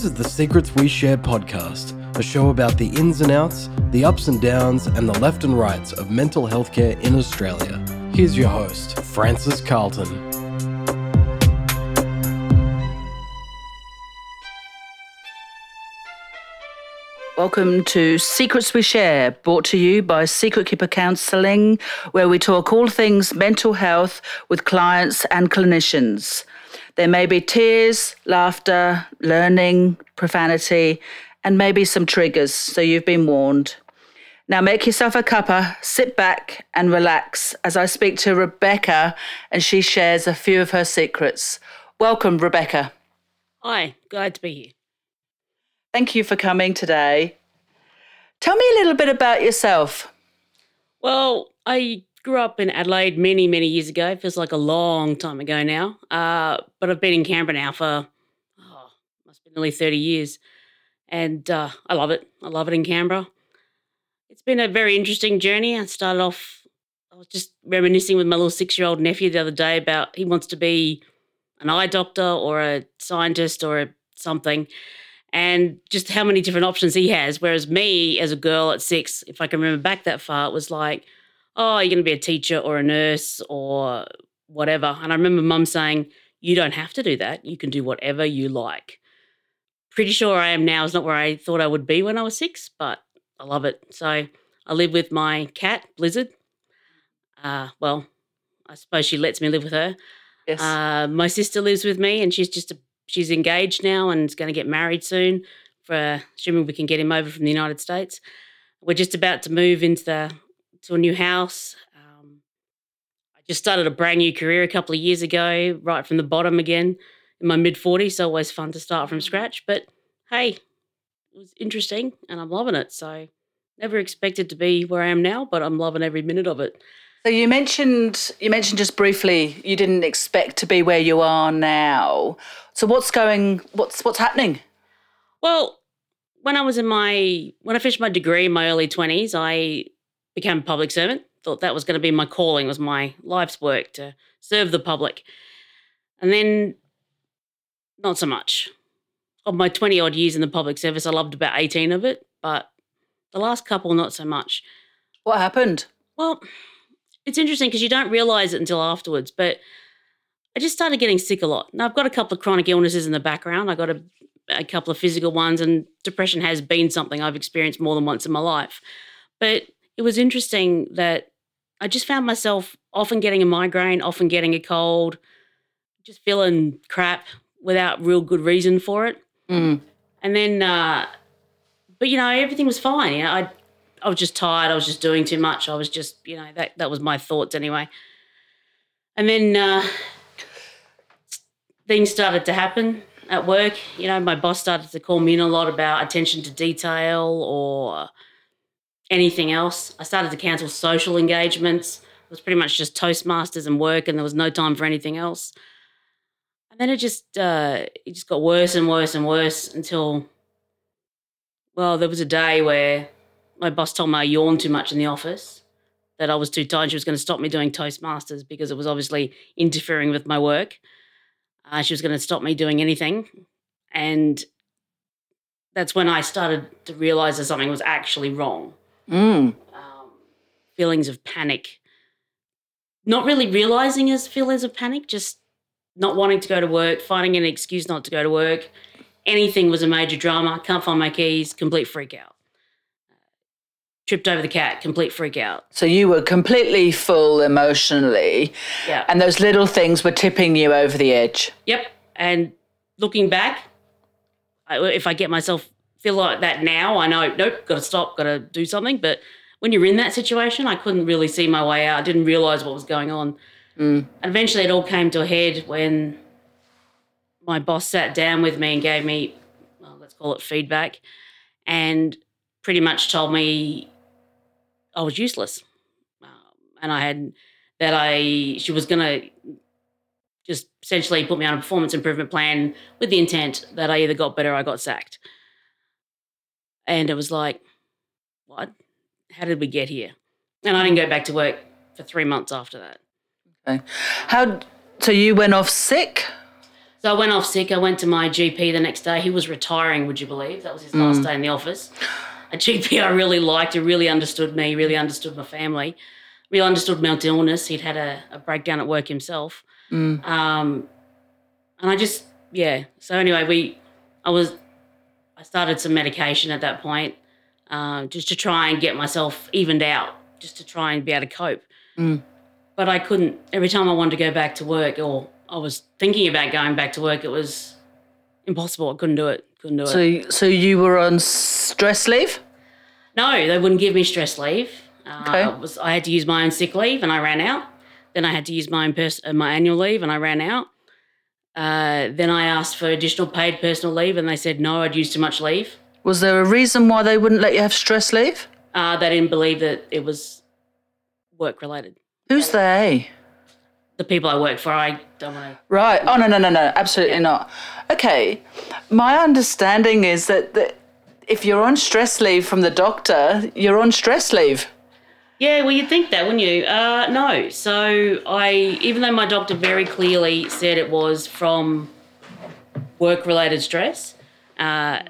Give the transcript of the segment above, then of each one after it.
This is the Secrets We Share podcast, a show about the ins and outs, the ups and downs, and the left and rights of mental health care in Australia. Here's your host, Francis Carlton. Welcome to Secrets We Share, brought to you by Secret Keeper Counselling, where we talk all things mental health with clients and clinicians. There may be tears, laughter, learning, profanity, and maybe some triggers, so you've been warned. Now make yourself a cuppa, sit back and relax as I speak to Rebecca and she shares a few of her secrets. Welcome, Rebecca. Hi, glad to be here. Thank you for coming today. Tell me a little bit about yourself. Well, I grew up in Adelaide many, many years ago. It feels like a long time ago now. Uh, but I've been in Canberra now for, oh, must be nearly 30 years. And uh, I love it. I love it in Canberra. It's been a very interesting journey. I started off, I was just reminiscing with my little six year old nephew the other day about he wants to be an eye doctor or a scientist or a something and just how many different options he has. Whereas me, as a girl at six, if I can remember back that far, it was like, oh, you're going to be a teacher or a nurse or whatever. And I remember mum saying, you don't have to do that. You can do whatever you like. Pretty sure I am now is not where I thought I would be when I was six, but I love it. So I live with my cat, Blizzard. Uh, well, I suppose she lets me live with her. Yes. Uh, my sister lives with me, and she's just a she's engaged now and is going to get married soon. For assuming we can get him over from the United States, we're just about to move into the to a new house. Um, I just started a brand new career a couple of years ago, right from the bottom again in my mid 40s. So always fun to start from scratch. But hey, it was interesting and I'm loving it. So never expected to be where I am now, but I'm loving every minute of it. So you mentioned you mentioned just briefly you didn't expect to be where you are now. So what's going what's what's happening? Well, when I was in my when I finished my degree in my early 20s, I became a public servant. Thought that was going to be my calling, was my life's work to serve the public. And then not so much. Of my 20 odd years in the public service, I loved about 18 of it, but the last couple not so much. What happened? Well, it's interesting because you don't realize it until afterwards, but I just started getting sick a lot. Now I've got a couple of chronic illnesses in the background. I got a, a couple of physical ones, and depression has been something I've experienced more than once in my life. But it was interesting that I just found myself often getting a migraine, often getting a cold, just feeling crap without real good reason for it. Mm. And then, uh, but you know, everything was fine. You know, I, I was just tired. I was just doing too much. I was just, you know, that that was my thoughts anyway. And then uh, things started to happen at work. You know, my boss started to call me in a lot about attention to detail or anything else. I started to cancel social engagements. It was pretty much just Toastmasters and work, and there was no time for anything else. And then it just uh, it just got worse and worse and worse until, well, there was a day where my boss told me I yawned too much in the office, that I was too tired. She was going to stop me doing Toastmasters because it was obviously interfering with my work. Uh, she was going to stop me doing anything. And that's when I started to realize that something was actually wrong. Mm. Um, feelings of panic. Not really realizing as feelings of panic, just not wanting to go to work, finding an excuse not to go to work. Anything was a major drama. Can't find my keys, complete freak out. Tripped over the cat, complete freak out. So you were completely full emotionally Yeah. and those little things were tipping you over the edge. Yep. And looking back, I, if I get myself feel like that now, I know, nope, got to stop, got to do something. But when you're in that situation, I couldn't really see my way out. I didn't realize what was going on. Mm. And eventually it all came to a head when my boss sat down with me and gave me, well, let's call it feedback, and pretty much told me I was useless. Um, and I had that I, she was going to just essentially put me on a performance improvement plan with the intent that I either got better or I got sacked. And it was like, what? How did we get here? And I didn't go back to work for three months after that. Okay. How so you went off sick? So I went off sick. I went to my GP the next day. He was retiring, would you believe? That was his last day in the office. A GP I really liked, He really understood me, really understood my family, really understood mental illness. He'd had a, a breakdown at work himself. Um, and I just, yeah. So anyway, we, I was, I started some medication at that point, um, just to try and get myself evened out, just to try and be able to cope. But I couldn't. Every time I wanted to go back to work, or I was thinking about going back to work, it was impossible. I couldn't do it. Couldn't do it. So, so you were on stress leave? No, they wouldn't give me stress leave. Uh, Okay. I, was, I had to use my own sick leave, and I ran out. Then I had to use my own pers- uh, my annual leave, and I ran out. Uh, then I asked for additional paid personal leave, and they said no, I'd used too much leave. Was there a reason why they wouldn't let you have stress leave? Uh, they didn't believe that it was work related. Who's they? The people I work for, I don't want to. Right. Oh no no no no. Absolutely not. Okay. My understanding is that, that if you're on stress leave from the doctor, you're on stress leave. Yeah, well, you'd think that, wouldn't you? Uh, no. So I, even though my doctor very clearly said it was from work-related stress, uh,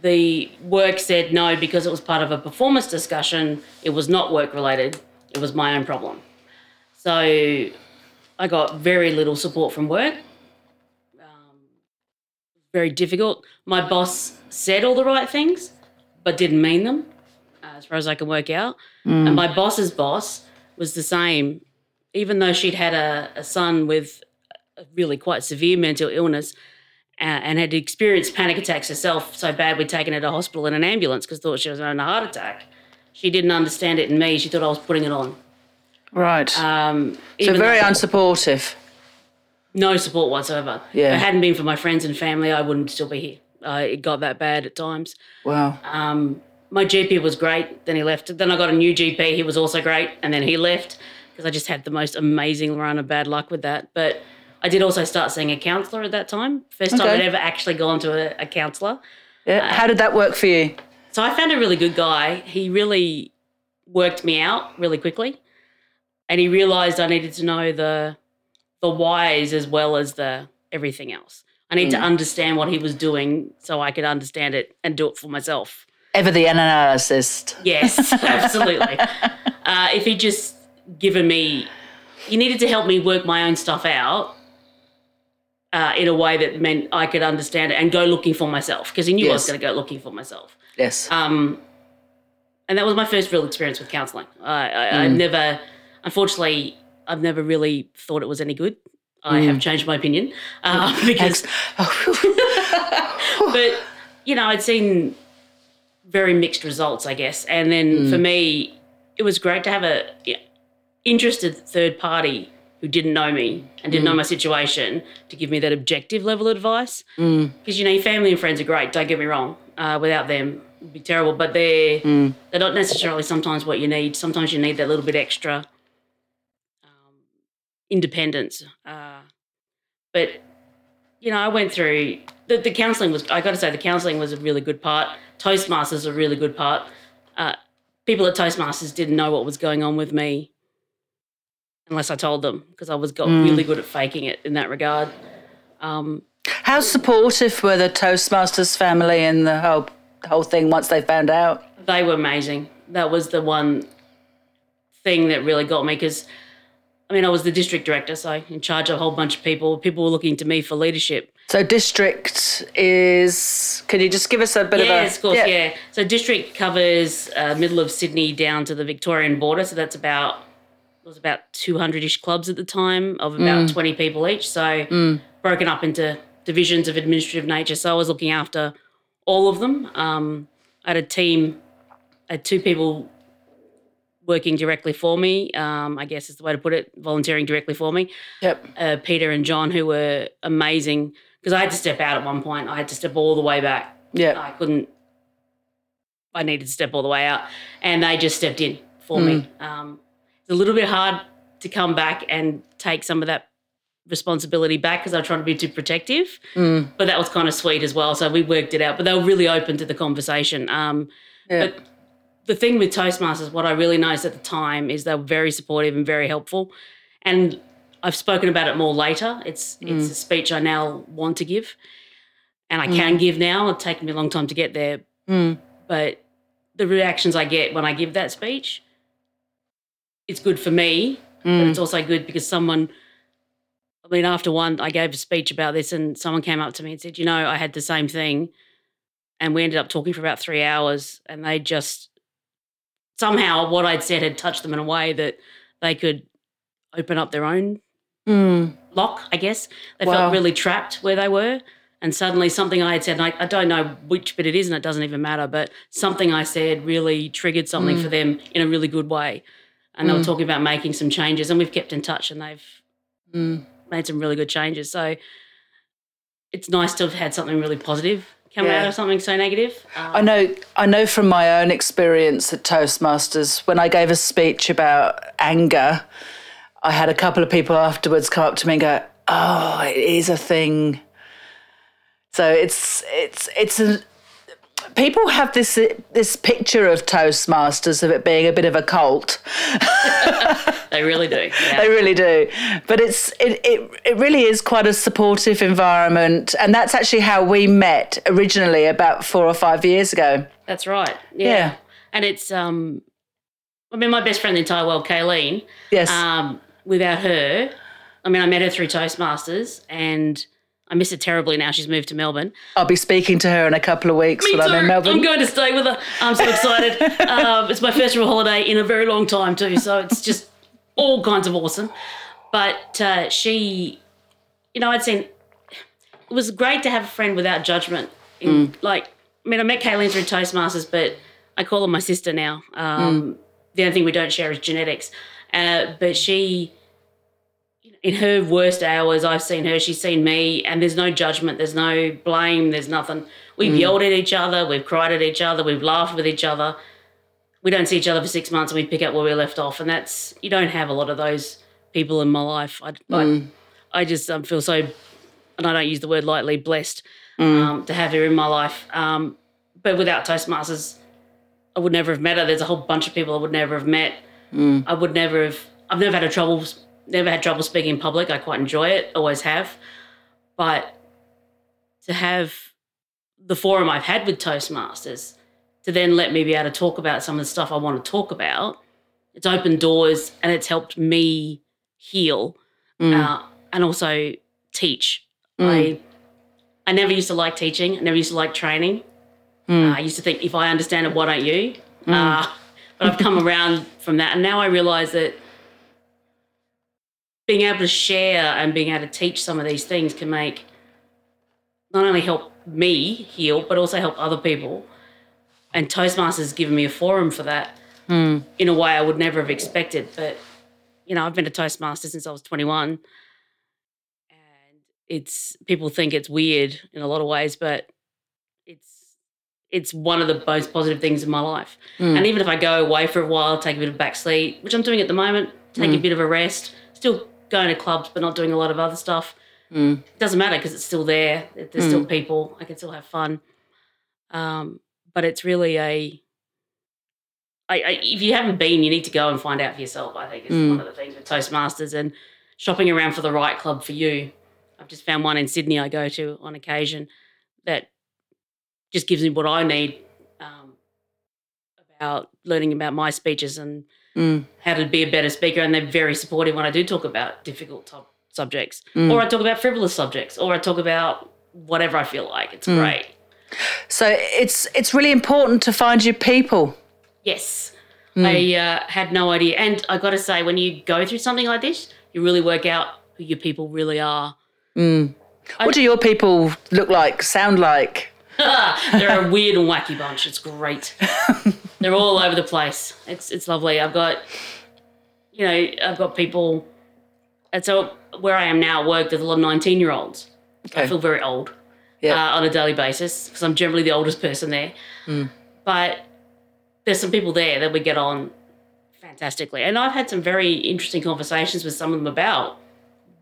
the work said no because it was part of a performance discussion. It was not work-related. It was my own problem. So I got very little support from work. Um, very difficult. My boss said all the right things, but didn't mean them, as far as I can work out. And my boss's boss was the same, even though she'd had a, a son with a really quite severe mental illness uh, and had experienced panic attacks herself so bad we'd taken her to hospital in an ambulance because thought she was having a heart attack. She didn't understand it in me. She thought I was putting it on. Right. Um, so very unsupportive. no support whatsoever. Yeah. If it hadn't been for my friends and family, I wouldn't still be here. Uh, it got that bad at times. Wow. Um, my GP was great. Then he left. Then I got a new GP. He was also great. And then he left because I just had the most amazing run of bad luck with that. But I did also start seeing a counsellor at that time. First time I'd ever actually gone to a, a counsellor. Yeah. Uh, how did that work for you? So I found a really good guy. He really worked me out really quickly. And he realized I needed to know the the whys as well as the everything else. I need to hmm. understand what he was doing so I could understand it and do it for myself. Ever the analyst. Yes, absolutely. Uh, if he'd just given me, he needed to help me work my own stuff out uh, in a way that meant I could understand it and go looking for myself because he knew I was going to go looking for myself. Yes. Um, and that was my first real experience with counselling. I, I, I've never, unfortunately, I've never really thought it was any good. I have changed my opinion uh, because, but you know, I'd seen very mixed results, I guess. And then for me, it was great to have a interested third party who didn't know me and didn't know my situation to give me that objective level of advice. Because you know, your family and friends are great. Don't get me wrong. Uh, without them, it'd be terrible. But they're they're not necessarily sometimes what you need. Sometimes you need that little bit extra um, independence. Uh, but you know, I went through the, the counselling was. I got to say, the counselling was a really good part. Toastmasters a really good part. Uh, people at Toastmasters didn't know what was going on with me unless I told them because I was got really good at faking it in that regard. Um, How supportive were the Toastmasters family and the whole the whole thing once they found out? they were amazing. That was the one thing that really got me because, I mean, I was the district director, so in charge of a whole bunch of people. People were looking to me for leadership. So district is. Can you just give us a bit of a? Yes, of course, yeah. So district covers uh, middle of Sydney down to the Victorian border. So that's about it was about two hundred ish clubs at the time of about twenty people each. So broken up into divisions of administrative nature. So I was looking after all of them. Um, I had a team, I had two people working directly for me. Um, I guess is the way to put it, volunteering directly for me Yep. uh, Peter and John, who were amazing. Because I had to step out at one point. I had to step all the way back. Yeah. I couldn't. I needed to step all the way out, and they just stepped in for me. Um, it's a little bit hard to come back and take some of that responsibility back because I was trying to be too protective. But that was kind of sweet as well. So we worked it out. But they were really open to the conversation. Um, Yeah. But the thing with Toastmasters, what I really noticed at the time is they were very supportive and very helpful. And I've spoken about it more later. It's it's a speech I now want to give, and I can give now. It's taken me a long time to get there, Mm. but the reactions I get when I give that speech, it's good for me, but Mm. it's also good because someone. I mean, after one, I gave a speech about this, and someone came up to me and said, "You know, I had the same thing," and we ended up talking for about three hours, and they just somehow what I'd said had touched them in a way that they could open up their own Mm. lock, I guess. They Wow. felt really trapped where they were. And suddenly something I had said, I, I don't know which bit it is, and it doesn't even matter, but something I said really triggered something Mm. for them in a really good way. And they were talking about making some changes, and we've kept in touch, and they've Mm. made some really good changes. So it's nice to have had something really positive come Yeah. out of something so negative. I know I know from my own experience at Toastmasters when I gave a speech about anger, I had a couple of people afterwards come up to me and go, "Oh, it is a thing." So it's it's it's a people have this this picture of Toastmasters of it being a bit of a cult. They really do. Yeah. They really do. But it's it, it it really is quite a supportive environment and that's actually how we met originally about 4 or 5 years ago. That's right. Yeah. Yeah. And it's um I mean my best friend in the entire world, Kayleen. Yes. Um, without her, I mean I met her through Toastmasters and I miss her terribly now. She's moved to Melbourne. I'll be speaking to her in a couple of weeks Me when I'm in too. Melbourne. I'm going to stay with her. I'm so excited. um, it's my first real holiday in a very long time too, so it's just all kinds of awesome. But uh, she, you know, I'd seen. It was great to have a friend without judgment. In, Like, I mean, I met Kayleen through Toastmasters, but I call her my sister now. Um, The only thing we don't share is genetics. Uh, but she, in her worst hours, I've seen her, she's seen me, and there's no judgment, there's no blame, there's nothing. We've yelled at each other, we've cried at each other, we've laughed with each other. We don't see each other for six months and we pick up where we left off. And that's, you don't have a lot of those people in my life. I, I, I just um, feel so, and I don't use the word lightly, blessed um, to have her in my life. Um, but without Toastmasters, I would never have met her. There's a whole bunch of people I would never have met. I would never have. I've never had a trouble. Never had trouble speaking in public. I quite enjoy it. Always have. But to have the forum I've had with Toastmasters to then let me be able to talk about some of the stuff I want to talk about, it's opened doors and it's helped me heal uh, and also teach. I I never used to like teaching. I never used to like training. Uh, I used to think if I understand it, why don't you? Uh, but I've come around from that, and now I realise that being able to share and being able to teach some of these things can make not only help me heal, but also help other people. And Toastmasters has given me a forum for that hmm. in a way I would never have expected. But you know, I've been a Toastmaster since I was 21, and it's people think it's weird in a lot of ways, but it's it's one of the most positive things in my life. Hmm. And even if I go away for a while, take a bit of back seat, which I'm doing at the moment, take a hmm. bit of a rest, still going to clubs, but not doing a lot of other stuff. It doesn't matter because it's still there. There's still people. I can still have fun. Um, but it's really a. I, I, if you haven't been, you need to go and find out for yourself. I think is one of the things with Toastmasters and shopping around for the right club for you. I've just found one in Sydney I go to on occasion that just gives me what I need um, about learning about my speeches and Mm. how to be a better speaker. And they're very supportive when I do talk about difficult top subjects, mm. or I talk about frivolous subjects, or I talk about whatever I feel like. It's mm. great. So it's it's really important to find your people. Yes. I uh, had no idea. And I got to say, when you go through something like this, you really work out who your people really are. What do your people look like, sound like? They're a weird and wacky bunch. It's great. They're all over the place. It's it's lovely. I've got, you know, I've got people. And so where I am now, at work, there's a lot of 19 year olds. I feel very old Yeah. uh, on a daily basis because I'm generally the oldest person there. But there's some people there that we get on fantastically. And I've had some very interesting conversations with some of them about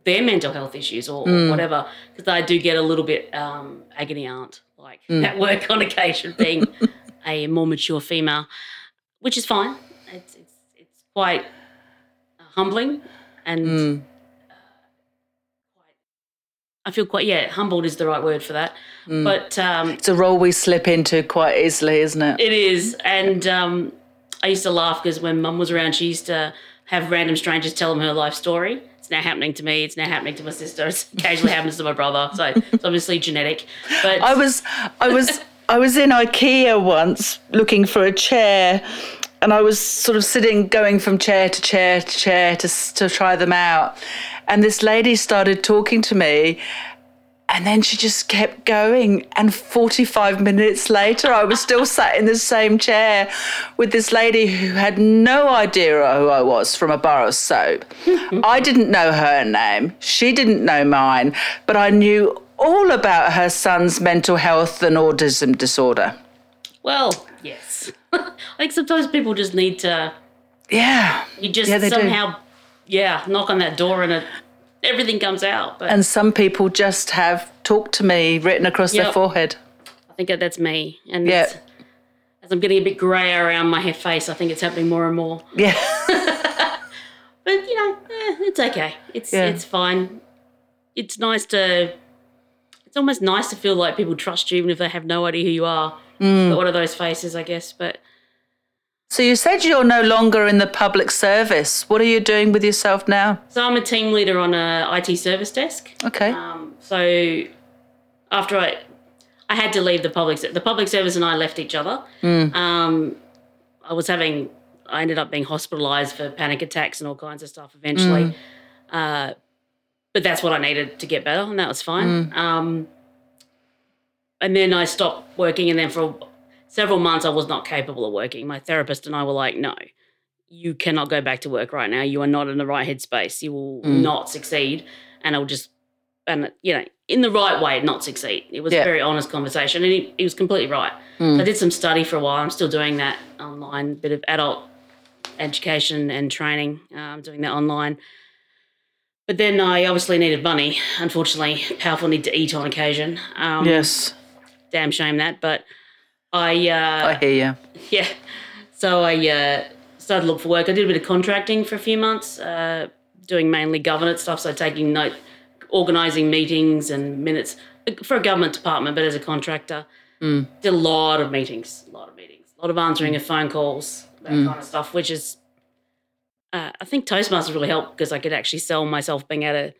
their mental health issues or, or whatever, because I do get a little bit um, agony aunt like at work on occasion, being a more mature female, which is fine. It's it's it's quite humbling and uh, I feel quite yeah humbled is the right word for that. Mm. But um, It's a role we slip into quite easily, isn't it? it is, and um, I used to laugh because when Mum was around, she used to have random strangers tell them her life story. It's now happening to me. It's now happening to my sister. It occasionally happens to my brother. So it's obviously genetic. But I was, I was, I was in IKEA once looking for a chair, and I was sort of sitting, going from chair to chair to chair to to try them out, and this lady started talking to me. And then she just kept going. And 45 minutes later, I was still sat in the same chair with this lady who had no idea who I was from a bar of soap. I didn't know her name. She didn't know mine. But I knew all about her son's mental health and autism disorder. well, yes. I think sometimes people just need to. Yeah. You just Yeah, they do. somehow, yeah, knock on that door and it, everything comes out. But And some people just have talk to me written across their forehead. I think that that's me. And Yeah. as I'm getting a bit grey around my face, I think it's happening more and more. Yeah. But you know, eh, it's okay. It's Yeah. it's fine. It's nice to. It's almost nice to feel like people trust you, even if they have no idea who you are. Mm. One of those faces, I guess. But So you said you're no longer in the public service. What are you doing with yourself now? so I'm a team leader on a IT service desk. Okay. Um, so after I, I had to leave the public. The public service and I left each other. Um, I was having. I ended up being hospitalised for panic attacks and all kinds of stuff eventually. Uh, but that's what I needed to get better, and that was fine. Um, and then I stopped working, and then for several months I was not capable of working. My therapist and I were like, "No, you cannot go back to work right now. You are not in the right headspace. You will not succeed." And I'll just, and you know, in the right way, not succeed. It was Yeah. a very honest conversation, and he, he was completely right. I did some study for a while. I'm still doing that online, bit of adult education and training. Uh, I'm doing that online. But then I obviously needed money. Unfortunately, powerful need to eat on occasion. Um, yes. Damn shame that. But I, uh, I hear you. yeah. So I uh, started to look for work. I did a bit of contracting for a few months, uh, doing mainly governance stuff. So taking note, organising meetings and minutes for a government department, but as a contractor. Did a lot of meetings, a lot of meetings, a lot of answering of phone calls, that kind of stuff, which is, uh, I think Toastmasters really helped because I could actually sell myself being able to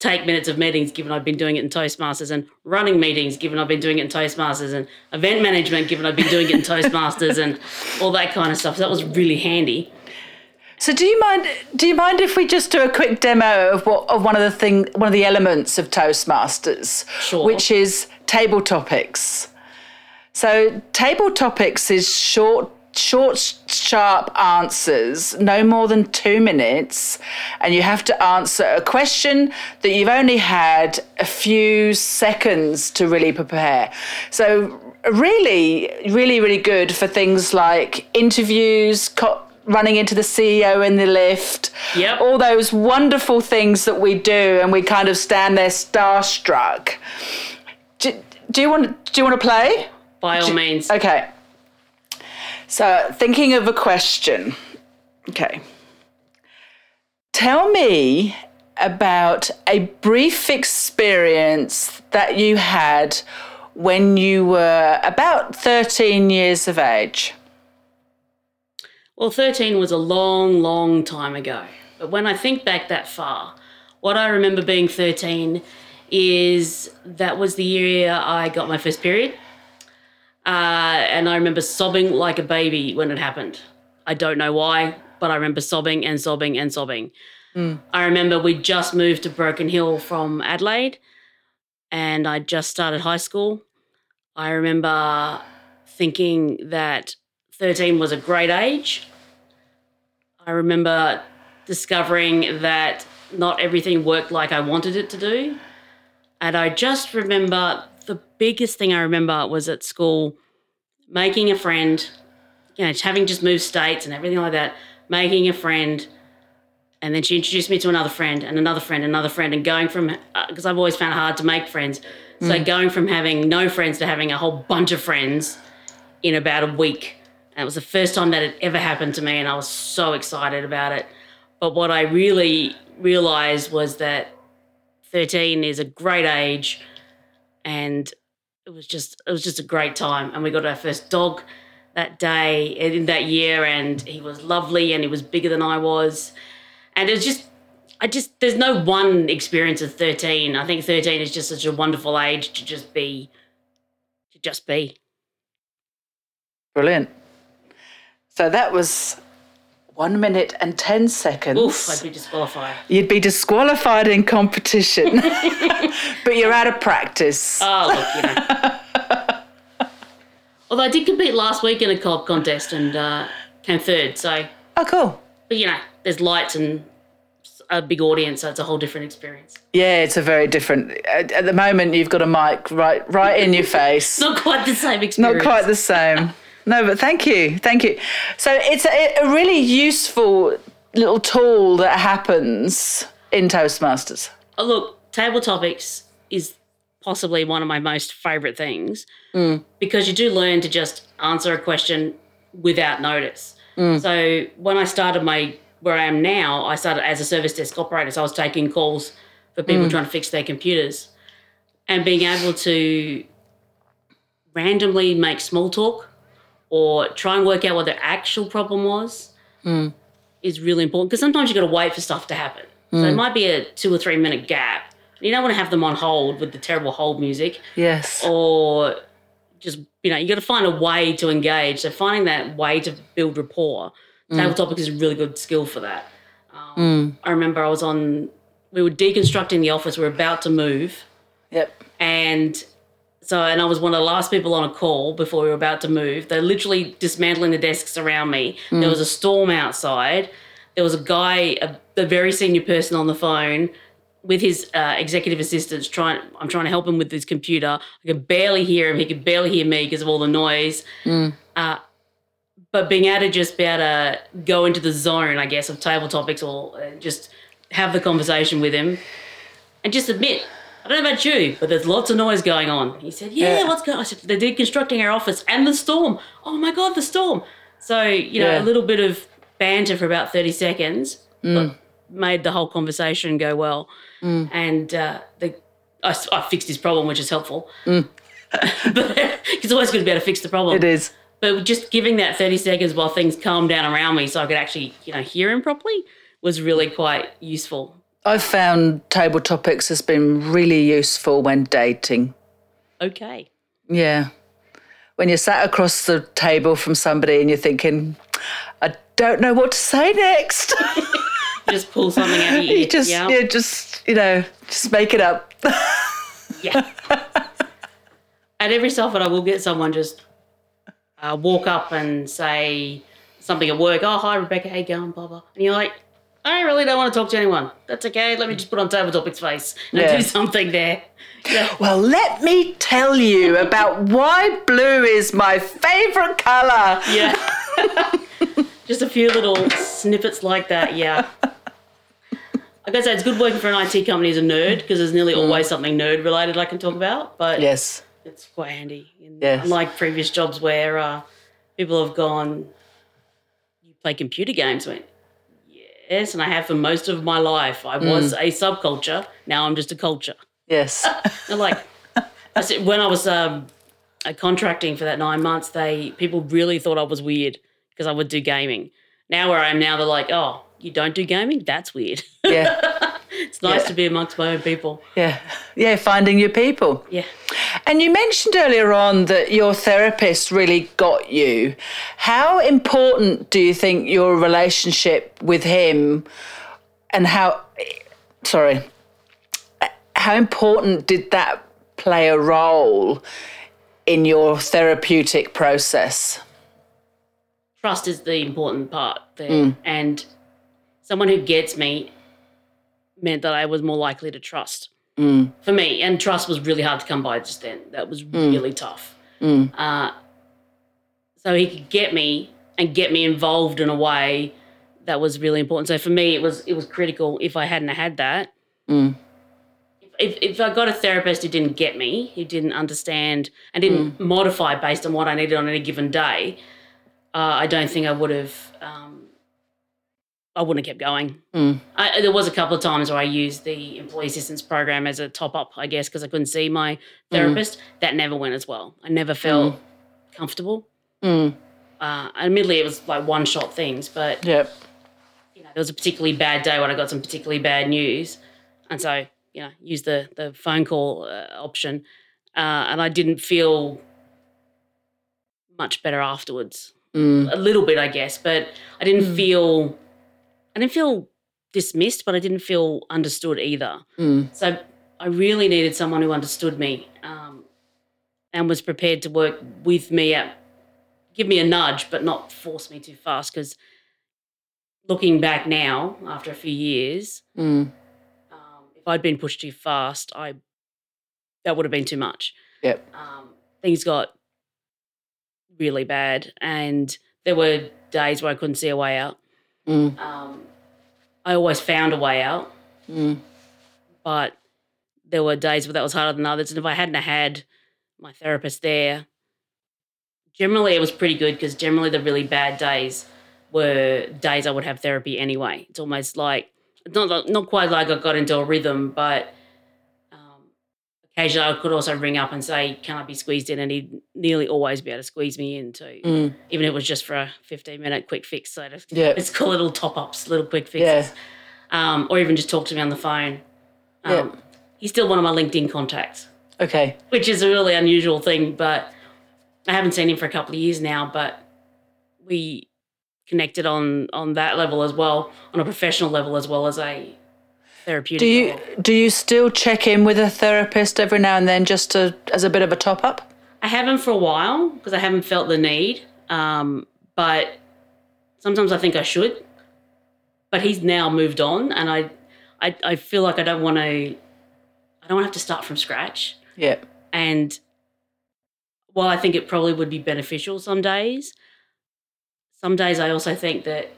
take minutes of meetings given I've been doing it in Toastmasters and running meetings given I've been doing it in Toastmasters and event management given I've been doing it in Toastmasters and all that kind of stuff. So that was really handy. So do you mind do you mind if we just do a quick demo of what of one of the thing one of the elements of Toastmasters, Sure. which is table topics. So table topics is short short sharp answers, no more than 2 minutes, and you have to answer a question that you've only had a few seconds to really prepare. So really really really good for things like interviews, co- running into the CEO in the lift, Yep. all those wonderful things that we do, and we kind of stand there starstruck. Do, do you want? Do you want to play? By all means. Okay. So thinking of a question. Okay. Tell me about a brief experience that you had when you were about 13 years of age. Well, 13 was a long, long time ago. But when I think back that far, what I remember being 13 is that was the year I got my first period. Uh, and I remember sobbing like a baby when it happened. I don't know why, but I remember sobbing and sobbing and sobbing. I remember we just moved to Broken Hill from Adelaide and I just started high school. I remember thinking that 13 was a great age. I remember discovering that not everything worked like I wanted it to do. And I just remember biggest thing I remember was at school making a friend, you know, having just moved states and everything like that, making a friend. And then she introduced me to another friend and another friend, another friend, and going from, uh, because I've always found it hard to make friends. So mm. going from having no friends to having a whole bunch of friends in about a week. And it was the first time that it ever happened to me, and I was so excited about it. But what I really realized was that 13 is a great age, and it was just it was just a great time. And we got our first dog that day in that year, and he was lovely, and he was bigger than I was, and it was just. I just there's no one experience of 13. I think 13 is just such a wonderful age to just be to just be. Brilliant. So that was one minute and 10 seconds. Oof, I'd be disqualified. You'd be disqualified in competition, but you're out of practice. Oh, look, you know. Although I did compete last week in a co-op contest and uh, came third. So, Oh, cool. but you know, there's lights and a big audience, so it's a whole different experience. Yeah, it's a very different. At, at the moment, you've got a mic right, right in your face. Not quite the same experience. Not quite the same. No, but thank you, thank you. So it's a, a really useful little tool that happens in Toastmasters. Oh, look, table topics is possibly one of my most favourite things Mm. because you do learn to just answer a question without notice. Mm. So when I started my where I am now, I started as a service desk operator. So I was taking calls for people Mm. trying to fix their computers and being able to randomly make small talk or try and work out what their actual problem was Mm. is really important because sometimes you've got to wait for stuff to happen. So it might be a two or three minute gap. You don't want to have them on hold with the terrible hold music Yes. or just, you know, you've got to find a way to engage. So finding that way to build rapport, table topics is a really good skill for that. Um, I remember I was on, we were deconstructing the office, we were about to move. Yep. And so, and I was one of the last people on a call before we were about to move. They're literally dismantling the desks around me. There was a storm outside. There was a guy, a, a very senior person on the phone with his uh, executive assistants trying. I'm trying to help him with his computer. I could barely hear him. He could barely hear me because of all the noise. Uh, but being able to just be able to go into the zone, I guess, of table topics or uh, just have the conversation with him and just admit, I don't know about you, but there's lots of noise going on. He said, Yeah, Yeah. what's going on? I said, They're deconstructing our office and the storm. Oh my God, the storm. So, you know, Yeah. a little bit of banter for about 30 seconds mm. but made the whole conversation go well. Mm. And uh, the, I, I fixed his problem, which is helpful. Mm. but it's always good to be able to fix the problem It is. but just giving that 30 seconds while things calmed down around me so I could actually, you know, hear him properly was really quite useful. I've found table topics has been really useful when dating. Okay. Yeah. When you're sat across the table from somebody and you're thinking, I don't know what to say next. Just pull something out of your you just, yeah. just, you know, just make it up. yeah. and every so often I will get someone just uh, walk up and say something at work. Oh, hi, Rebecca. How you going? Blah, blah. And you're like, I really don't want to talk to anyone. That's okay. Let me just put on table topics face and Yeah. do something there. Yeah. Well, let me tell you about why blue is my favourite colour. Yeah. Just a few little snippets like that, yeah. Like I say, it's good working for an IT company as a nerd because there's nearly always something nerd related I can talk about, but Yes. it's quite handy. Yes. Unlike previous jobs where uh, people have gone, You play computer games? I went, Yes, and I have for most of my life. I was a subculture, now I'm just a culture. Yes. Like, I said, when I was um, uh, contracting for that nine months, they people really thought I was weird because I would do gaming. Now where I am now, they're like, oh, you don't do gaming? That's weird. yeah. it's nice Yeah. to be amongst my own people. Yeah. Yeah. Finding your people. Yeah. And you mentioned earlier on that your therapist really got you. How important do you think your relationship with him and how, sorry, how important did that play a role in your therapeutic process? Trust is the important part there. Mm. And someone who gets me meant that I was more likely to trust. For me, and trust was really hard to come by just then. That was really tough. Uh, so he could get me and get me involved in a way that was really important. So for me, it was it was critical. If I hadn't had that, if, if I got a therapist who didn't get me, who didn't understand and didn't modify based on what I needed on any given day, uh, I don't think I would have. Um, I wouldn't have kept going. Mm. I, there was a couple of times where I used the employee assistance program as a top up, I guess, because I couldn't see my therapist. That never went as well. I never felt comfortable. Mm. Uh, admittedly, it was like one shot things, but Yep. you know, there was a particularly bad day when I got some particularly bad news, and so you know, used the the phone call uh, option, uh, and I didn't feel much better afterwards. Mm. A little bit, I guess, but I didn't feel, I didn't feel dismissed, but I didn't feel understood either. Mm. So I really needed someone who understood me um, and was prepared to work with me at give me a nudge, but not force me too fast. Because looking back now, after a few years, Mm. um, if I'd been pushed too fast, I that would have been too much. Yep. Um, things got really bad, and there were days where I couldn't see a way out. Mm. Um, I always found a way out, Mm. but there were days where that was harder than others. And if I hadn't had my therapist there, generally it was pretty good because generally the really bad days were days I would have therapy anyway. It's almost like not not quite like I got into a rhythm, but occasionally I could also ring up and say, "Can I be squeezed in?" And he'd nearly always be able to squeeze me in too, Mm. even if it was just for a fifteen minute quick fix. So to, Yeah. it's cool little top ups, little quick Yeah. fixes, um, or even just talk to me on the phone. Um, Yeah. He's still one of my LinkedIn contacts Okay. which is a really unusual thing. But I haven't seen him for a couple of years now. But we connected on on that level as well, on a professional level as well as a therapeutic. Do you level. do you still check in with a therapist every now and then just to as a bit of a top up? I haven't for a while because I haven't felt the need. Um, but sometimes I think I should. But he's now moved on, and I, I, I feel like I don't want to. I don't want to have to start from scratch. Yeah. And while I think it probably would be beneficial some days, some days I also think that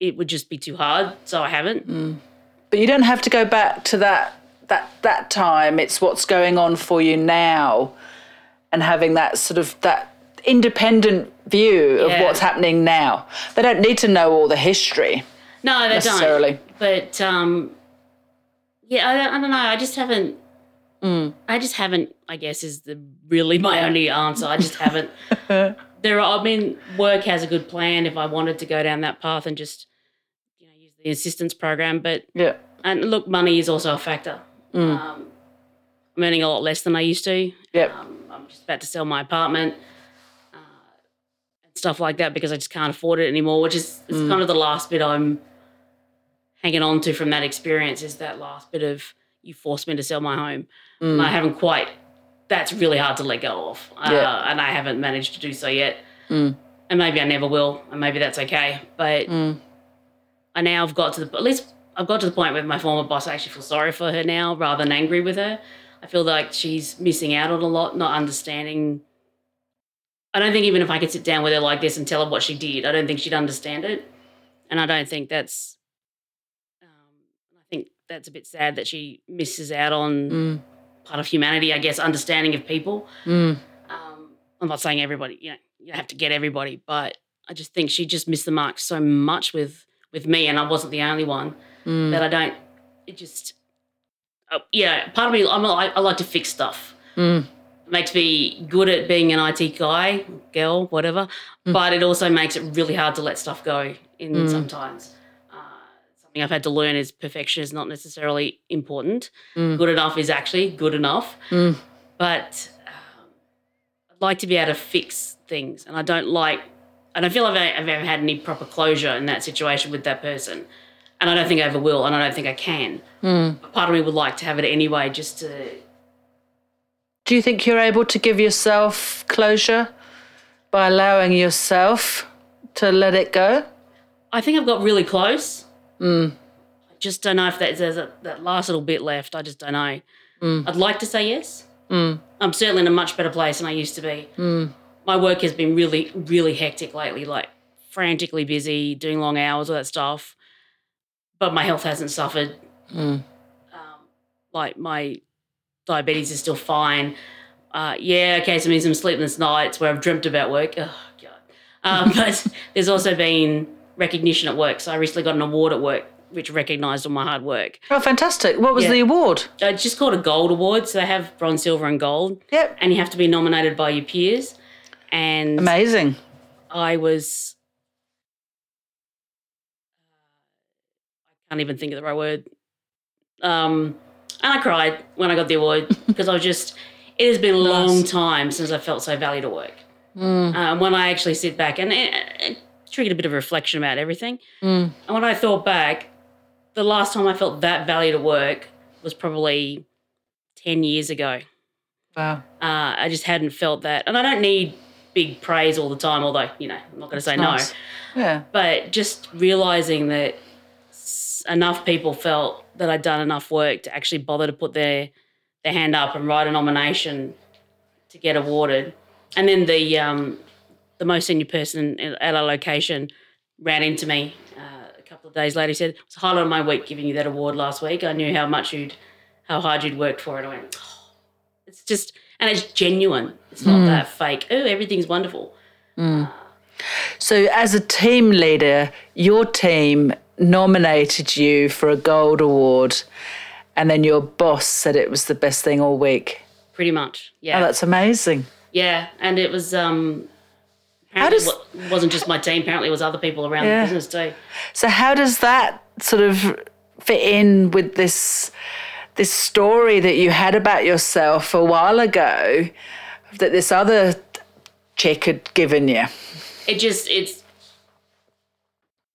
it would just be too hard. So I haven't. But you don't have to go back to that that that time. It's what's going on for you now and having that sort of that independent view of what's happening now. They don't need to know all the history. No, they Necessarily. don't. But um, yeah, I don't, I don't know. I just haven't. I just haven't. I guess is the really my only answer. I just haven't. there, are, I mean, work has a good plan. If I wanted to go down that path and just, you know, use the assistance program, but Yeah. and look, money is also a factor. Um, I'm earning a lot less than I used to. Yep. Um, I'm just about to sell my apartment uh, and stuff like that because I just can't afford it anymore. Which is, is kind of the last bit I'm hanging on to from that experience. Is that last bit of you forced me to sell my home. And I haven't quite. That's really hard to let go of, uh, Yeah. and I haven't managed to do so yet. And maybe I never will, and maybe that's okay. But I now have got to the at least I've got to the point where my former boss I actually feel sorry for her now rather than angry with her. I feel like she's missing out on a lot, not understanding. I don't think even if I could sit down with her like this and tell her what she did, I don't think she'd understand it, and I don't think that's. Um, I think that's a bit sad that she misses out on part of humanity. I guess understanding of people. Um, I'm not saying everybody, you know, you have to get everybody, but I just think she just missed the mark so much with with me, and I wasn't the only one that I don't. It just, uh, yeah. Part of me, I'm, I, I like to fix stuff. It makes me good at being an IT guy, girl, whatever. But it also makes it really hard to let stuff go in sometimes. Uh, something I've had to learn is perfection is not necessarily important. Good enough is actually good enough. But um, I'd like to be able to fix things, and I don't like. I don't feel like I've ever had any proper closure in that situation with that person, and I don't think I ever will, and I don't think I can. But part of me would like to have it anyway, just to. Do you think you're able to give yourself closure by allowing yourself to let it go? I think I've got really close. Hmm. I just don't know if that, there's a, that last little bit left. I just don't know. Hmm. I'd like to say yes. I'm certainly in a much better place than I used to be. My work has been really, really hectic lately, like frantically busy, doing long hours, all that stuff. But my health hasn't suffered. Um, like my diabetes is still fine. Uh, yeah, okay, so I mean some sleepless nights where I've dreamt about work. Oh god. Um, but there's also been recognition at work. So I recently got an award at work which recognised all my hard work. Oh, fantastic. What was Yeah. the award? Uh, It's just called a gold award. So they have bronze, silver, and gold. Yep. And you have to be nominated by your peers. And Amazing. I was. I can't even think of the right word. Um, and I cried when I got the award because I was just. It has been a long Nice. time since I felt so valued at work. Mm. Um, when I actually sit back and it, it triggered a bit of reflection about everything. Mm. And when I thought back, the last time I felt that valued at work was probably 10 years ago. Wow. Uh, I just hadn't felt that. And I don't need big praise all the time, although, you know, I'm not going to say Nice. no. Yeah. But just realizing that enough people felt that I'd done enough work to actually bother to put their, their hand up and write a nomination to get awarded. And then the, um, the most senior person at our location ran into me uh, a couple of days later. He said, It's a highlight of my week giving you that award last week. I knew how much you'd, how hard you'd worked for it. I went, oh, it's just, and it's genuine. It's not that mm. fake. Oh, everything's wonderful. Mm. Uh, so, as a team leader, your team nominated you for a gold award, and then your boss said it was the best thing all week. Pretty much. Yeah. Oh, that's amazing. Yeah, and it was um How does- it wasn't just my team, apparently it was other people around Yeah. the business too. So, how does that sort of fit in with this this story that you had about yourself a while ago that this other chick had given you? It just it's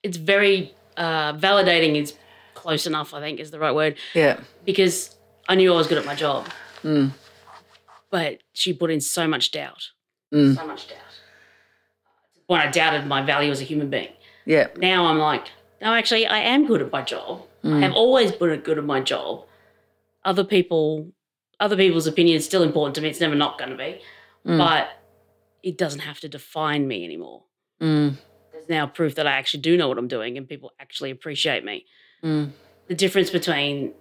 it's very uh validating is close enough, I think is the right word. Yeah. Because I knew I was good at my job. Mm. But she put in so much doubt. So much doubt. When I doubted my value as a human being. Yeah. now I'm like, no, actually, I am good at my job. I have always been good at my job. Other people, other people's opinion is still important to me. It's never not going to be, but it doesn't have to define me anymore. Mm. There's now proof that I actually do know what I'm doing, and people actually appreciate me. Mm. The difference between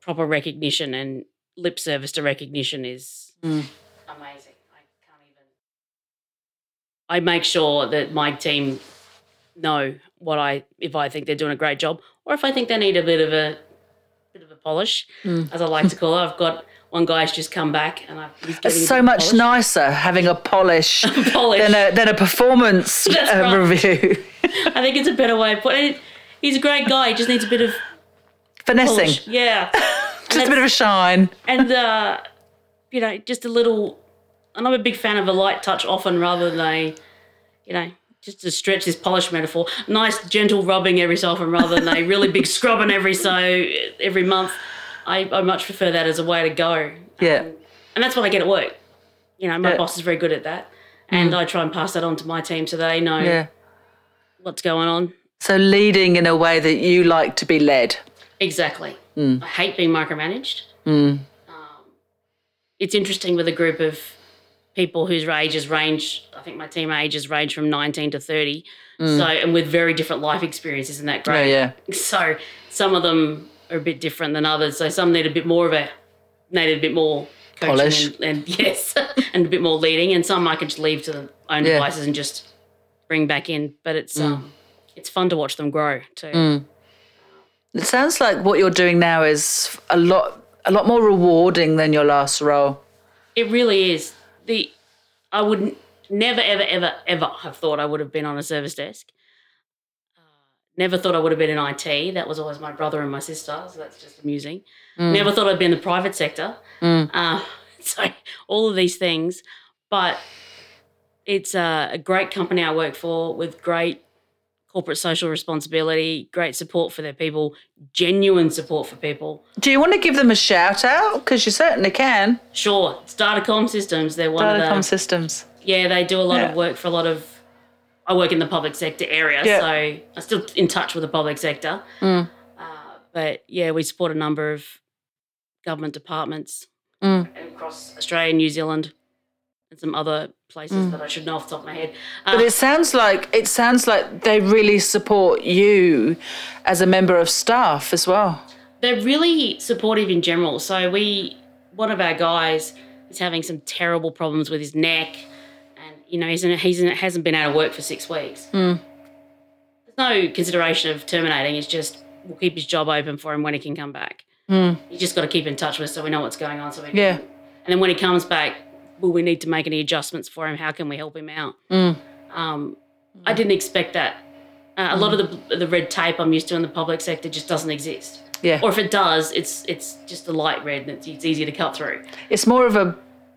proper recognition and lip service to recognition is Mm. amazing. I can't even. I make sure that my team know what I if I think they're doing a great job, or if I think they need a bit of a bit of a polish, Mm. as I like to call it. I've got one guy's just come back, and I, It's so much polish. nicer having a polish, Polish. than a than a performance uh, right. review. I think it's a better way of putting it. He's a great guy. He just needs a bit of Finessing, polish. Yeah. just a bit of a shine. and uh, you know, just a little. And I'm a big fan of a light touch often, rather than a, you know, just to stretch this polish metaphor. Nice gentle rubbing every so often, rather than a really big scrubbing every so every month. I, I much prefer that as a way to go. Yeah. Um, and that's what I get at work. You know, my Yeah. boss is very good at that, and I try and pass that on to my team so they know Yeah. what's going on. So leading in a way that you like to be led. Exactly. Mm. I hate being micromanaged. Mm. it's interesting with a group of people whose ages range. I think my team ages range from 19 to 30. So, and with very different life experiences, isn't that Mm. Yeah, yeah. So, some of them are a bit different than others. So, some need a bit more of a, need a bit more coaching Polish. And, and yes, and a bit more leading. And some I can just leave to their own Yeah. devices and just bring back in. But it's um, it's fun to watch them grow too. Mm. It sounds like what you're doing now is a lot a lot more rewarding than your last role. It really is. The I would never, ever, ever, ever have thought I would have been on a service desk. Uh, never thought I would have been in IT. That was always my brother and my sister, so that's just amusing. Never thought I'd be in the private sector. Uh, so all of these things, but it's a, a great company I work for with great corporate social responsibility, great support for their people, genuine support for people. Do you want to give them a shout out? Because you certainly can. Sure, it's Datacom Systems. They're one of the Datacom Systems. Yeah, they do a lot Yeah. of work for a lot of. I work in the public sector area, Yeah. so I'm still in touch with the public sector. Mm. Uh, but yeah, we support a number of government departments Mm. across Australia, and New Zealand, and some other places that I should know off the top of my head. Uh, But it sounds like it sounds like they really support you as a member of staff as well. they're really supportive in general. So we, one of our guys, is having some terrible problems with his neck, and you know he's in, he's in, hasn't been out of work for six weeks. There's no consideration of terminating. It's just we'll keep his job open for him when he can come back. Mm. You just got to keep in touch with us so we know what's going on. So we can, Yeah. And then when he comes back, will we need to make any adjustments for him? How can we help him out? Mm. Um, I didn't expect that. Uh, a lot of the the red tape I'm used to in the public sector just doesn't exist. Yeah. Or if it does, it's it's just a light red and it's, it's easier to cut through. It's more of a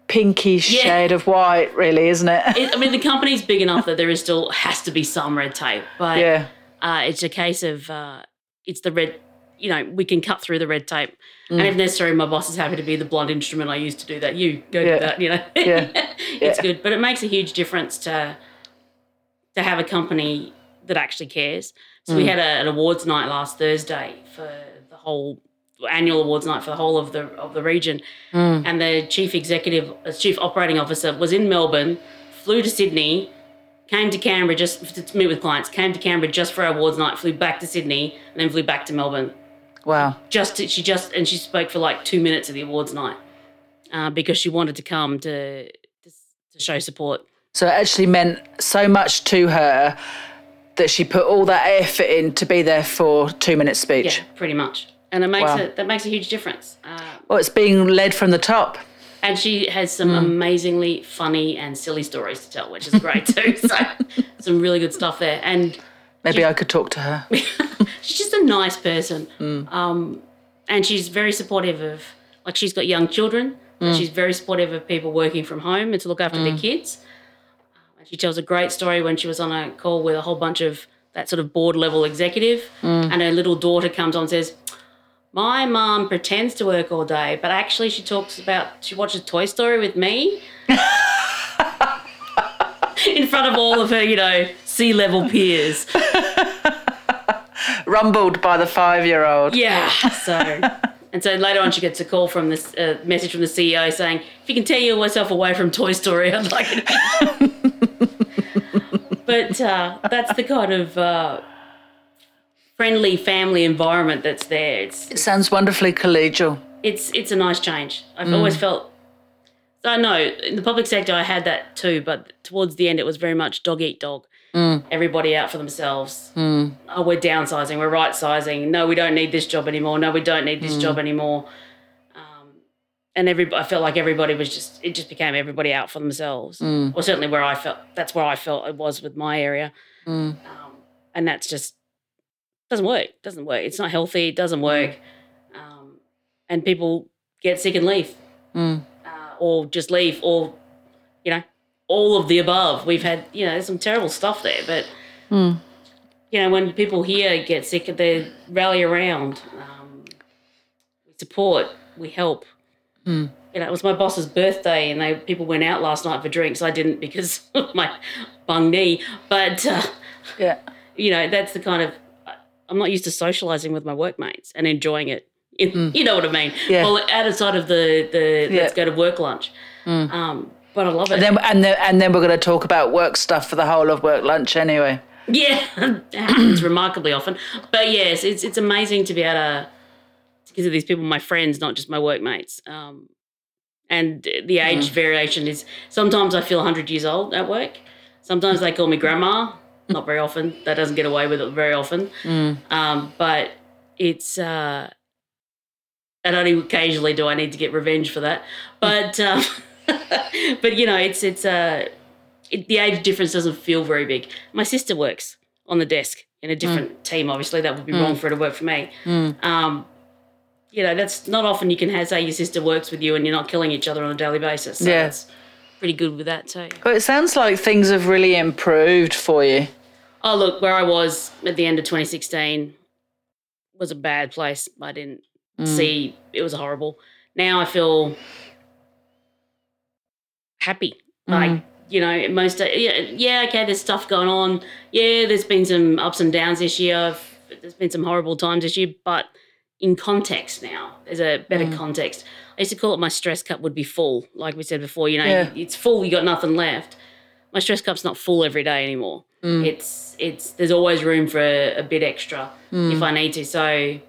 pinky Yeah. shade of white, really, isn't it? It, I mean, the company's big enough that there is still has to be some red tape, but yeah. uh, it's a case of uh, it's the red. You know, we can cut through the red tape, and if necessary, my boss is happy to be the blunt instrument I use to do that. You go Yeah. do that. You know, Yeah. it's Yeah. good, but it makes a huge difference to to have a company that actually cares. So Mm. we had a, an awards night last Thursday for the whole annual awards night for the whole of the of the region, Mm. and the chief executive, uh, chief operating officer, was in Melbourne, flew to Sydney, came to Canberra just to meet with clients, came to Canberra just for our awards night, flew back to Sydney, and then flew back to Melbourne. Wow. Just to, she just and she spoke for like two minutes at the awards night uh, because she wanted to come to to, to show support. So it actually meant so much to her that she put all that effort in to be there for two minutes speech. Yeah, pretty much. And it makes Wow. it that makes a huge difference. Uh, Well, it's being led from the top. and she has some Hmm. amazingly funny and silly stories to tell, which is great too. so some really good stuff there. And Maybe I could talk to her. she's just a nice person. Hmm. Um, and she's very supportive of like she's got young children. And She's very supportive of people working from home and to look after their kids. And she tells a great story when she was on a call with a whole bunch of that sort of board level executive, Hmm. and her little daughter comes on and says, "My mum pretends to work all day, but actually she talks about she watches Toy Story with me." In front of all of her, you know, C-level peers. Rumbled by the five year old. Yeah. So, and so later on, she gets a call from this uh, message from the CEO saying, "If you can tear yourself away from Toy Story, I'd like it." but uh, that's the kind of uh, friendly family environment that's there. It's It sounds wonderfully collegial. it's it's a nice change. I've always felt. I know in the public sector I had that too, but towards the end it was very much dog eat dog. Everybody out for themselves. Oh, we're downsizing. We're right sizing. No, we don't need this job anymore. No, we don't need this job anymore. Um, and every I felt like everybody was just it just became everybody out for themselves. Or certainly where I felt that's where I felt it was with my area. Um, and that's just doesn't work. Doesn't work. It's not healthy. It doesn't work. Um, and people get sick and leave, uh, or just leave, or you know, all of the above. We've had you know some terrible stuff there, but you know when people here get sick, they rally around. Um, we support. We help. You know, it was my boss's birthday, and they people went out last night for drinks. I didn't because of my bung knee, but. Uh, Yeah. you know, that's the kind of I'm not used to socializing with my workmates and enjoying it. In, You know what I mean? Mm. Yeah. Well, outside of the the Yeah. Mm. let's go to work lunch. Um, but I love it. And then, and then, and then we're going to talk about work stuff for the whole of work lunch anyway. yeah, it happens remarkably often. But yes, it's it's amazing to be able to, to consider these people my friends, not just my workmates. Um, and the age variation is sometimes I feel 100 years old at work. Sometimes they call me grandma. Not very often. That doesn't get away with it very often. Um, but it's uh, and only occasionally do I need to get revenge for that. But um, but you know, it's it's uh, it, the age difference doesn't feel very big. My sister works on the desk in a different team. Obviously, that would be wrong for her to work for me. Um, you know, that's not often you can have say your sister works with you and you're not killing each other on a daily basis. So Yeah. that's pretty good with that too. But it sounds like things have really improved for you. Oh, look, where I was at the end of 2016 was a bad place. I didn't see it was horrible. Now I feel happy. Mm. Like, you know, most, uh, yeah, yeah, okay, there's stuff going on. Yeah, there's been some ups and downs this year. There's been some horrible times this year, but in context now, there's a better mm. context. I used to call it my stress cup would be full. Like we said before, you know, Yeah. it's full, you got nothing left. My stress cup's not full every day anymore. Mm. It's it's there's always room for a, a bit extra if I need to. So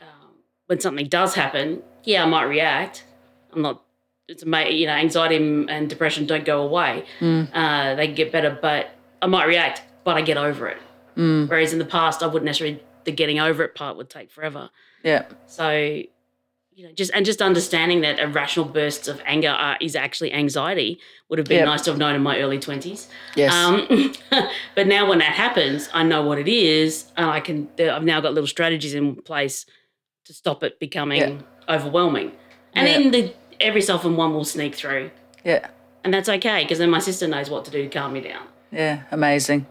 um, when something does happen, yeah, I might react. I'm not. It's ama- you know, anxiety and depression don't go away. Uh, they can get better, but I might react, but I get over it. Whereas in the past, I wouldn't necessarily the getting over it part would take forever. Yeah. So, you know, just and just understanding that irrational bursts of anger are, is actually anxiety would have been Yep. nice to have known in my early twenties. Yes. Um, but now when that happens, I know what it is, and I can. I've now got little strategies in place to stop it becoming Yeah. overwhelming. And Yeah. then the every so often one will sneak through, yeah. and that's okay because then my sister knows what to do to calm me down. Yeah. Amazing.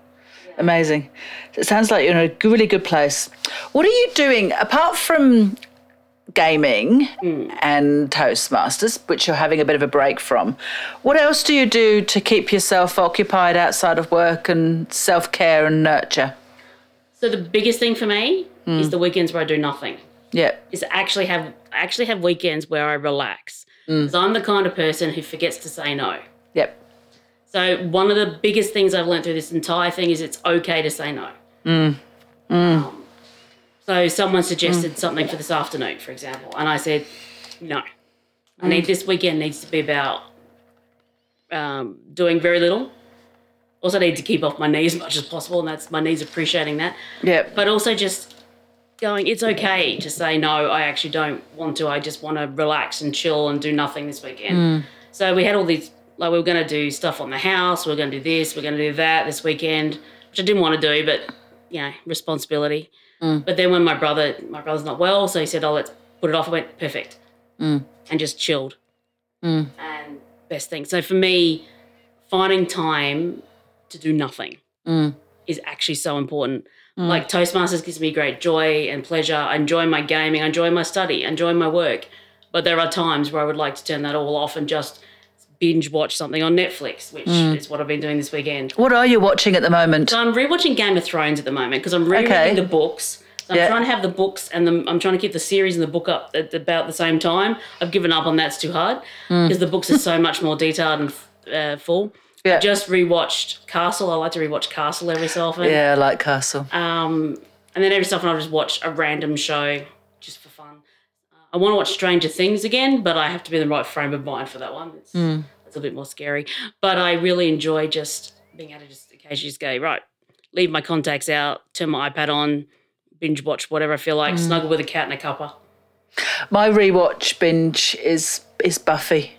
Amazing. It sounds like you're in a really good place. What are you doing apart from gaming and Toastmasters, which you're having a bit of a break from? What else do you do to keep yourself occupied outside of work and self care and nurture? So the biggest thing for me Hmm. is the weekends where I do nothing. Yeah. Is actually have actually have weekends where I relax. Hmm. Because I'm the kind of person who forgets to say no. Yep. So one of the biggest things I've learned through this entire thing is it's okay to say no. Um, so someone suggested something for this afternoon, for example, and I said, no. I need this weekend needs to be about um, doing very little. Also need to keep off my knees as much as possible, and that's my knees appreciating that. Yep. But also just going, it's okay to say no. I actually don't want to. I just want to relax and chill and do nothing this weekend. Mm. So we had all these like we were going to do stuff on the house. We are going to do this. We are going to do that this weekend, which I didn't want to do, but you know, responsibility. Mm. But then when my brother, my brother's not well, so he said, "Oh, let's put it off." I went perfect, mm. and just chilled. And best thing. So for me, finding time to do nothing is actually so important. Mm. Like Toastmasters gives me great joy and pleasure. I enjoy my gaming, I enjoy my study, I enjoy my work. But there are times where I would like to turn that all off and just binge watch something on Netflix, which mm. is what I've been doing this weekend. What are you watching at the moment? So I'm rewatching Game of Thrones at the moment because I'm rereading Okay. the books. So I'm Yeah. trying to have the books and the, I'm trying to keep the series and the book up at about the same time. I've given up on that's too hard mm. because the books are so much more detailed and uh, full. Yeah. Just rewatched Castle. I like to rewatch Castle every so often. Yeah, I like Castle. Um, and then every so often I'll just watch a random show just for fun. Uh, I want to watch Stranger Things again, but I have to be in the right frame of mind for that one. It's, it's a bit more scary. But I really enjoy just being able to just occasionally just go, right, leave my contacts out, turn my iPad on, binge watch whatever I feel like, snuggle with a cat and a cuppa. My rewatch binge is is Buffy.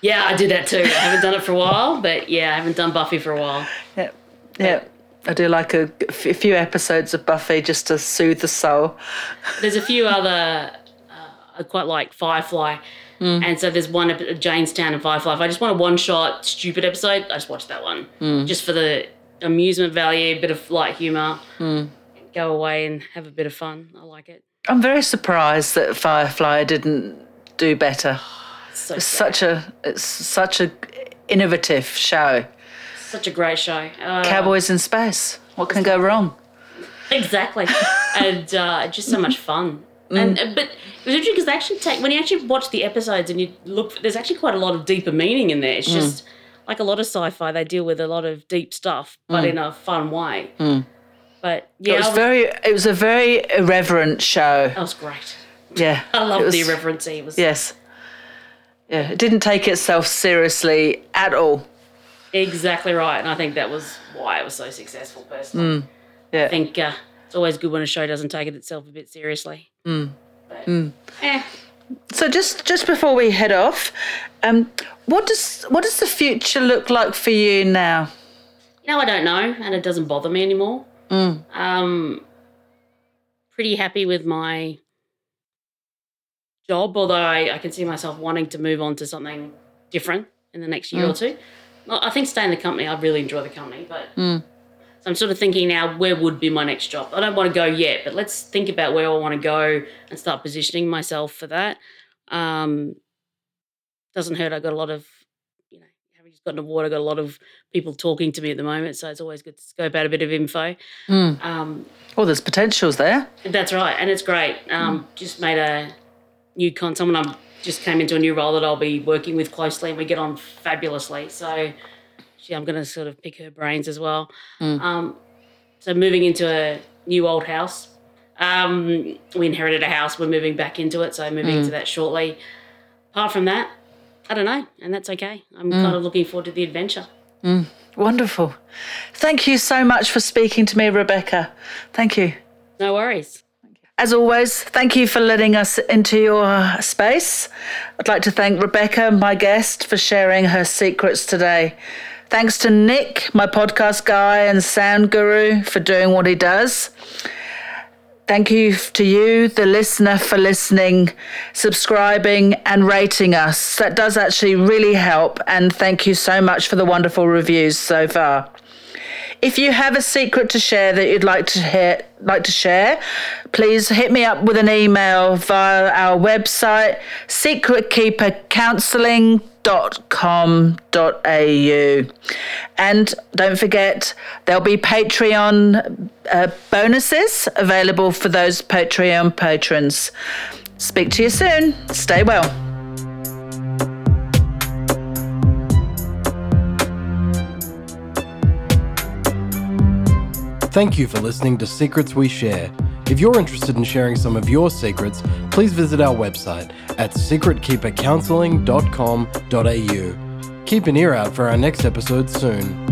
Yeah, I did that too. I haven't done it for a while, but yeah, I haven't done Buffy for a while. Yeah, yeah. I do like a few episodes of Buffy just to soothe the soul. There's a few other uh, I quite like Firefly, hmm. and so there's one Jaynestown and Firefly. If I just want a one shot stupid episode, I just watch that one hmm. just for the amusement value, a bit of light humor. Hmm. Go away and have a bit of fun. I like it. I'm very surprised that Firefly didn't do better. It's so It's such a it's such a innovative show. such a great show. Uh, Cowboys in space. What can go wrong? Exactly, and uh, just so much fun. And uh, but it was interesting because they actually take when you actually watch the episodes and you look, there's actually quite a lot of deeper meaning in there. It's just like a lot of sci-fi, they deal with a lot of deep stuff, but in a fun way. But yeah, It was was- very it was a very irreverent show. that was great. Yeah. I love the irreverency. It was Yes. Yeah, it didn't take itself seriously at all. exactly right, and I think that was why it was so successful. Personally, Yeah. I think uh, it's always good when a show doesn't take it itself a bit seriously. But, eh. So just just before we head off, um, what does what does the future look like for you now? You know, I don't know, and it doesn't bother me anymore. Um, pretty happy with my job, although I, I can see myself wanting to move on to something different in the next year or two. Well, I think stay in the company. I really enjoy the company, but so I'm sort of thinking now, where would be my next job? I don't want to go yet, but let's think about where I want to go and start positioning myself for that. Um, doesn't hurt. I got a lot of, you know, having just gotten an award, I got a lot of people talking to me at the moment, so it's always good to scope out a bit of info. Um, Well, there's potentials there. that's right, and it's great. Um, Just made a new con. Someone I just came into a new role that I'll be working with closely, and we get on fabulously. So, she, I'm going to sort of pick her brains as well. Um, so, moving into a new old house. Um, we inherited a house. We're moving back into it, so moving into that shortly. Apart from that, I don't know, and that's okay. I'm kind of looking forward to the adventure. Wonderful. Thank you so much for speaking to me, Rebecca. Thank you. No worries. As always, thank you for letting us into your space. I'd like to thank Rebecca, my guest, for sharing her secrets today. Thanks to Nick, my podcast guy and sound guru, for doing what he does. Thank you to you, the listener, for listening, subscribing, and rating us. That does actually really help. And thank you so much for the wonderful reviews so far. If you have a secret to share that you'd like to hear, like to share, please hit me up with an email via our website, secretkeepercounselling.com.au. And don't forget, there'll be Patreon uh, bonuses available for those Patreon patrons. Speak to you soon. Stay well. Thank you for listening to Secrets We Share. If you're interested in sharing some of your secrets, please visit our website at secretkeepercounselling.com.au. Keep an ear out for our next episode soon.